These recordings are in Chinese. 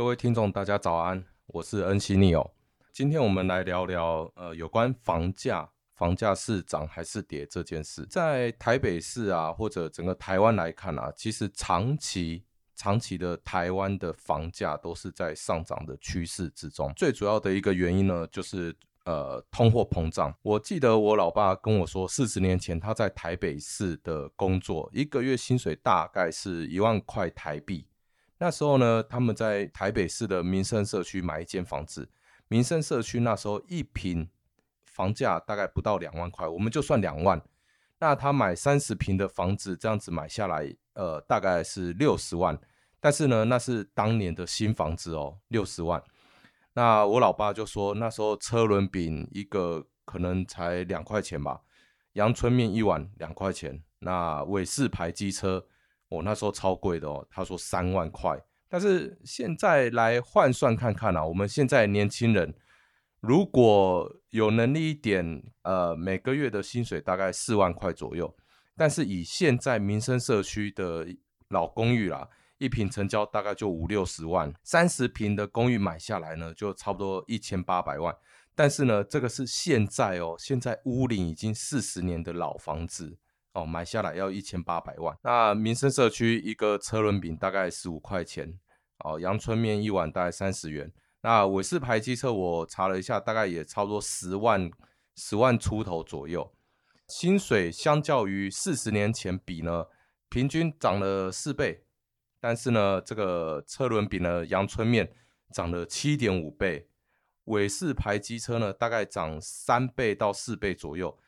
各位听众，大家早安，我是恩熙尼欧。今天我们来聊聊呃有关房价，房价是涨还是跌这件事。在台北市啊，或者整个台湾来看啊，其实长期长期的台湾的房价都是在上涨的趋势之中。最主要的一个原因呢，就是呃通货膨胀。我记得我老爸跟我说，四十年前他在台北市的工作，一个月薪水大概是一万块台币。那时候呢，他们在台北市的民生社区买一间房子，民生社区那时候一平房价大概不到两万块，我们就算两万。那他买三十平的房子，这样子买下来，呃，大概是六十万。但是呢，那是当年的新房子哦，六十万。那我老爸就说，那时候车轮饼一个可能才两块钱吧，阳春面一碗两块钱，那伟士牌机车。我、哦、那时候超贵的哦，他说三万块，但是现在来换算看看啊，我们现在年轻人如果有能力一点，呃，每个月的薪水大概四万块左右，但是以现在民生社区的老公寓啦，一平成交大概就五六十万，三十平的公寓买下来呢，就差不多一千八百万，但是呢，这个是现在哦，现在屋龄已经四十年的老房子。哦，买下来要一千八百万。那民生社区一个车轮饼大概十五块钱，哦，阳春面一碗大概三十元。那伟士牌机车我查了一下，大概也差不多十万，十万出头左右。薪水相较于四十年前比呢，平均涨了四倍。但是呢，这个车轮饼呢，阳春面涨了七点五倍，伟士牌机车呢，大概涨三倍到四倍左右。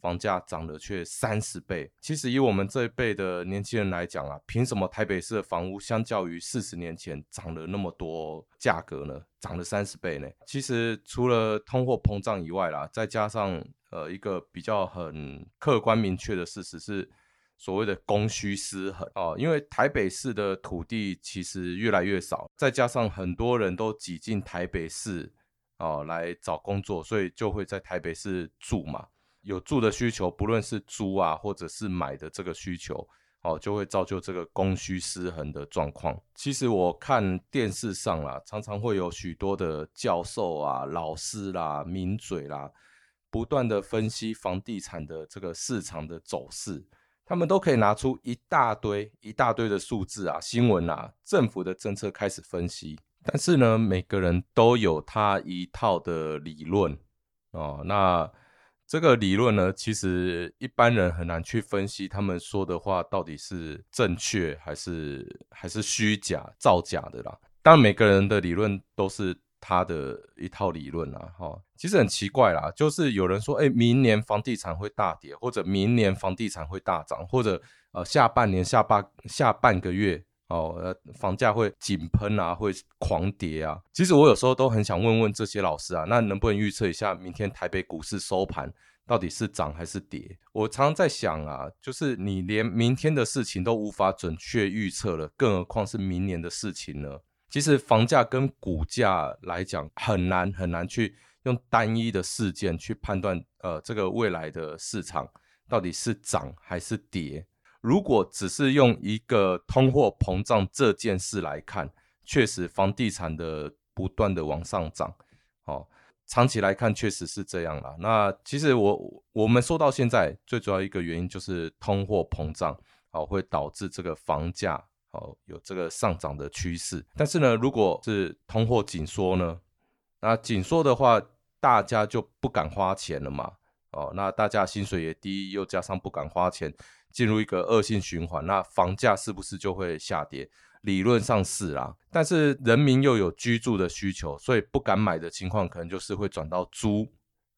房价涨了却三十倍。其实以我们这一辈的年轻人来讲啊，凭什么台北市的房屋相较于四十年前涨了那么多价格呢？涨了三十倍呢？其实除了通货膨胀以外啦，再加上呃一个比较很客观明确的事实是所谓的供需失衡哦，因为台北市的土地其实越来越少，再加上很多人都挤进台北市哦来找工作，所以就会在台北市住嘛。有住的需求，不论是租啊，或者是买的这个需求，哦，就会造就这个供需失衡的状况。其实我看电视上啦，常常会有许多的教授啊、老师啦、名嘴啦，不断的分析房地产的这个市场的走势，他们都可以拿出一大堆、一大堆的数字啊、新闻啊、政府的政策开始分析。但是呢，每个人都有他一套的理论哦，那。这个理论呢，其实一般人很难去分析他们说的话到底是正确还是还是虚假、造假的啦。当然，每个人的理论都是他的一套理论啦，哈。其实很奇怪啦，就是有人说，哎，明年房地产会大跌，或者明年房地产会大涨，或者呃下半年下半下半个月哦，呃房价会井喷啊，会狂跌啊。其实我有时候都很想问问这些老师啊，那能不能预测一下明天台北股市收盘？到底是涨还是跌？我常常在想啊，就是你连明天的事情都无法准确预测了，更何况是明年的事情呢？其实房价跟股价来讲，很难很难去用单一的事件去判断，呃，这个未来的市场到底是涨还是跌。如果只是用一个通货膨胀这件事来看，确实房地产的不断的往上涨，哦。长期来看确实是这样啦。那其实我我们说到现在，最主要一个原因就是通货膨胀，哦，会导致这个房价哦有这个上涨的趋势。但是呢，如果是通货紧缩呢，那紧缩的话，大家就不敢花钱了嘛。哦，那大家薪水也低，又加上不敢花钱，进入一个恶性循环，那房价是不是就会下跌？理论上是啦，但是人民又有居住的需求，所以不敢买的情况，可能就是会转到租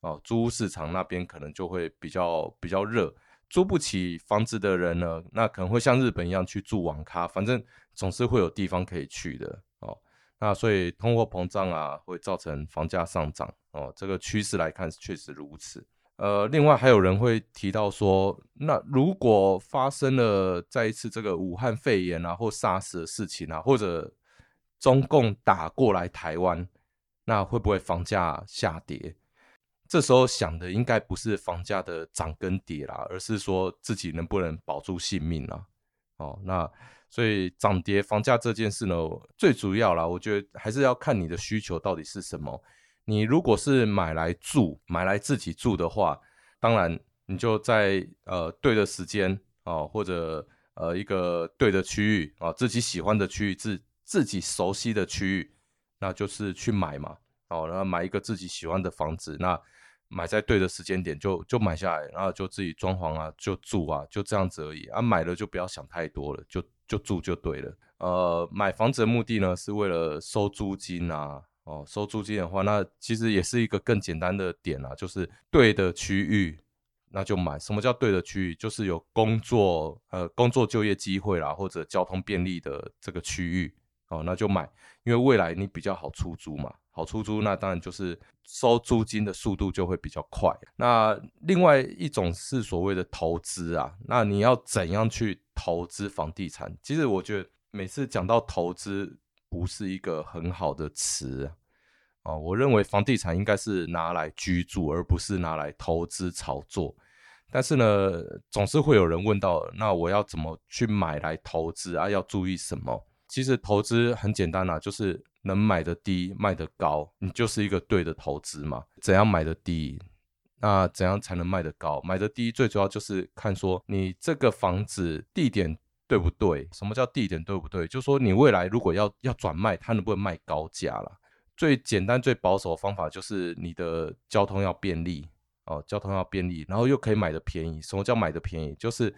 哦，租屋市场那边可能就会比较比较热。租不起房子的人呢，那可能会像日本一样去住网咖，反正总是会有地方可以去的哦。那所以通货膨胀啊，会造成房价上涨哦，这个趋势来看确实如此。呃，另外还有人会提到说，那如果发生了再一次这个武汉肺炎啊，或 SARS 的事情啊，或者中共打过来台湾，那会不会房价下跌？这时候想的应该不是房价的涨跟跌啦，而是说自己能不能保住性命啦。哦，那所以涨跌房价这件事呢，最主要啦，我觉得还是要看你的需求到底是什么。你如果是买来住、买来自己住的话，当然你就在呃对的时间啊，或者呃一个对的区域啊，自己喜欢的区域、自自己熟悉的区域，那就是去买嘛。哦，然后买一个自己喜欢的房子，那买在对的时间点就就买下来，然后就自己装潢啊，就住啊，就这样子而已啊。买了就不要想太多了，就。就住就对了。呃，买房子的目的呢，是为了收租金啊。哦，收租金的话，那其实也是一个更简单的点啊，就是对的区域，那就买。什么叫对的区域？就是有工作，呃，工作就业机会啦，或者交通便利的这个区域。哦，那就买，因为未来你比较好出租嘛。好出租，那当然就是收租金的速度就会比较快。那另外一种是所谓的投资啊，那你要怎样去投资房地产？其实我觉得每次讲到投资，不是一个很好的词啊。我认为房地产应该是拿来居住，而不是拿来投资炒作。但是呢，总是会有人问到，那我要怎么去买来投资啊？要注意什么？其实投资很简单啊，就是。能买得低，卖得高，你就是一个对的投资嘛。怎样买得低？那怎样才能卖得高？买得低最主要就是看说你这个房子地点对不对？什么叫地点对不对？就是说你未来如果要要转卖，它能不能卖高价啦？最简单最保守的方法就是你的交通要便利哦，交通要便利，然后又可以买得便宜。什么叫买得便宜？就是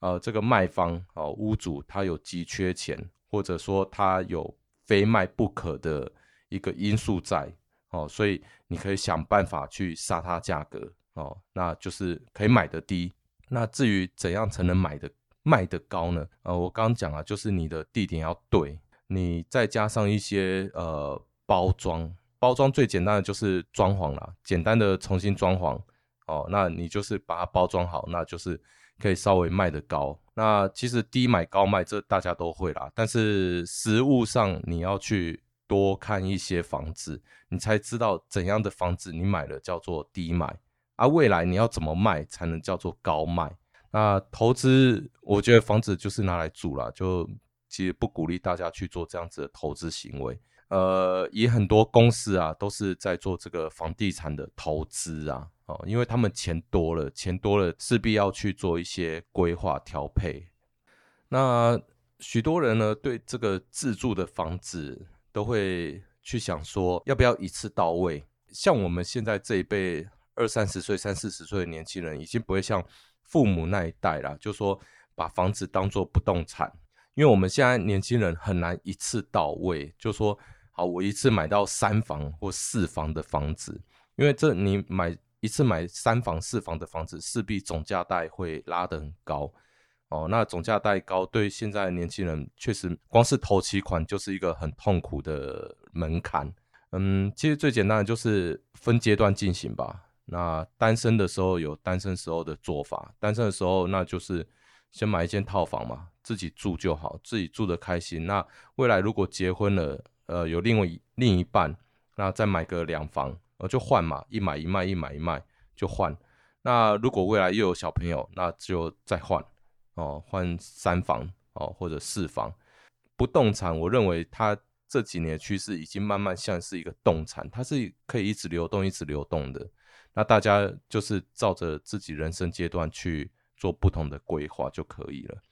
呃这个卖方哦屋主他有急缺钱，或者说他有。非卖不可的一个因素在哦，所以你可以想办法去杀它价格哦，那就是可以买得低。那至于怎样才能买得卖得高呢？呃，我刚刚讲了，就是你的地点要对，你再加上一些呃包装，包装最简单的就是装潢啦，简单的重新装潢哦，那你就是把它包装好，那就是。可以稍微卖得高，那其实低买高卖这大家都会啦，但是实物上你要去多看一些房子，你才知道怎样的房子你买了叫做低买，而、啊、未来你要怎么卖才能叫做高卖。那投资，我觉得房子就是拿来住啦，就其实不鼓励大家去做这样子的投资行为。呃，也很多公司啊都是在做这个房地产的投资啊。哦，因为他们钱多了，钱多了势必要去做一些规划调配。那许多人呢，对这个自住的房子都会去想说，要不要一次到位？像我们现在这一辈二三十岁、三四十岁的年轻人，已经不会像父母那一代了，就说把房子当做不动产。因为我们现在年轻人很难一次到位，就说好，我一次买到三房或四房的房子，因为这你买。一次买三房四房的房子，势必总价带会拉得很高哦。那总价带高，对现在的年轻人确实，光是头期款就是一个很痛苦的门槛。嗯，其实最简单的就是分阶段进行吧。那单身的时候有单身时候的做法，单身的时候那就是先买一间套房嘛，自己住就好，自己住的开心。那未来如果结婚了，呃，有另外另一半，那再买个两房。就换嘛，一买一卖，一买一卖就换。那如果未来又有小朋友，那就再换哦，换三房哦，或者四房。不动产，我认为它这几年趋势已经慢慢像是一个动产，它是可以一直流动、一直流动的。那大家就是照着自己人生阶段去做不同的规划就可以了。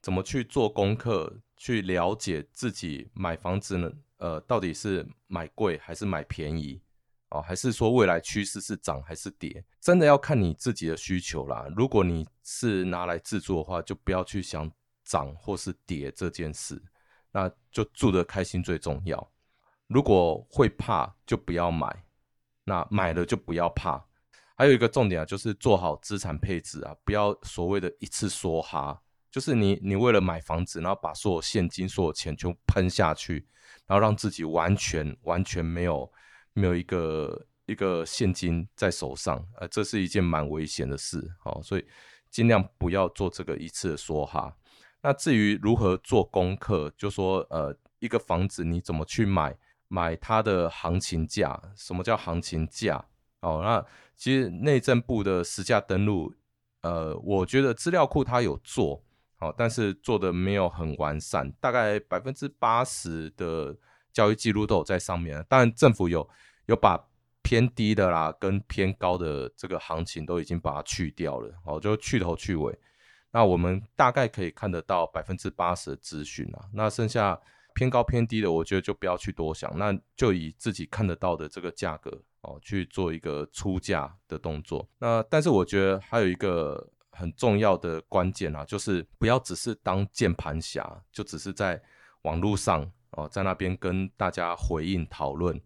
怎么去做功课，去了解自己买房子呢？呃，到底是买贵还是买便宜？哦，还是说未来趋势是涨还是跌？真的要看你自己的需求啦。如果你是拿来自住的话，就不要去想涨或是跌这件事，那就住得开心最重要。如果会怕，就不要买。那买了就不要怕。还有一个重点啊，就是做好资产配置啊，不要所谓的一次梭哈，就是你你为了买房子，然后把所有现金、所有钱就喷下去，然后让自己完全完全没有。没有一个一个现金在手上，呃，这是一件蛮危险的事，好，所以尽量不要做这个一次梭哈。那至于如何做功课，就说呃，一个房子你怎么去买，买它的行情价，什么叫行情价？哦，那其实内政部的实价登录，呃，我觉得资料库它有做，哦，但是做的没有很完善，大概百分之八十的交易记录都有在上面。当然，政府有有把偏低的啦跟偏高的这个行情都已经把它去掉了，哦，就去头去尾。那我们大概可以看得到百分之八十的资讯啊，那剩下偏高偏低的，我觉得就不要去多想，那就以自己看得到的这个价格哦去做一个出价的动作。那但是我觉得还有一个很重要的关键啊，就是不要只是当键盘侠，就只是在网络上哦在那边跟大家回应讨论，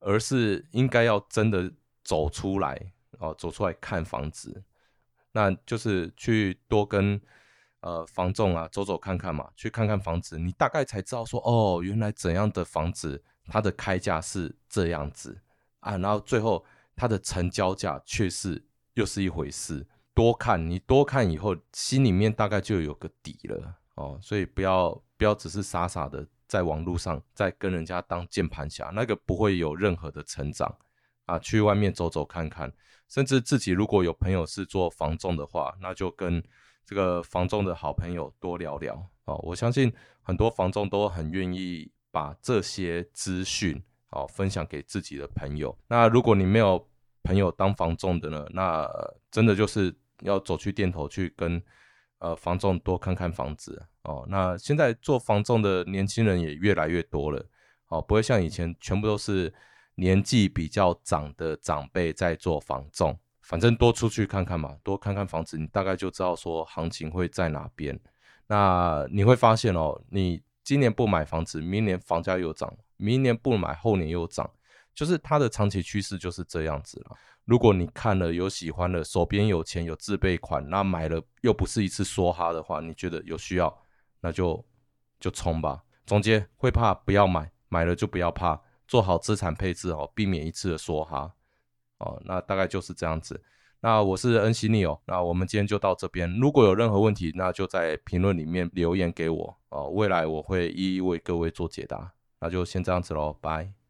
而是应该要真的走出来哦，走出来看房子。那就是去多跟呃房仲啊走走看看嘛，去看看房子，你大概才知道说哦，原来怎样的房子它的开价是这样子啊，然后最后它的成交价却是又是一回事。多看你多看以后，心里面大概就有个底了哦，所以不要不要只是傻傻的在网络上在跟人家当键盘侠，那个不会有任何的成长啊，去外面走走看看。甚至自己如果有朋友是做房仲的话，那就跟这个房仲的好朋友多聊聊哦。我相信很多房仲都很愿意把这些资讯哦分享给自己的朋友。那如果你没有朋友当房仲的呢，那真的就是要走去店头去跟呃房仲多看看房子哦。那现在做房仲的年轻人也越来越多了哦，不会像以前全部都是。年纪比较长的长辈在做房仲，反正多出去看看嘛，多看看房子，你大概就知道说行情会在哪边。那你会发现哦，你今年不买房子，明年房价又涨；明年不买，后年又涨，就是它的长期趋势就是这样子了。如果你看了有喜欢的，手边有钱有自备款，那买了又不是一次梭哈的话，你觉得有需要，那就就冲吧。总结会怕不要买，买了就不要怕。做好资产配置哦，避免一次的梭哈哦，那大概就是这样子。那我是恩熙尼哦，那我们今天就到这边。如果有任何问题，那就在评论里面留言给我哦，未来我会一一为各位做解答。那就先这样子喽，拜。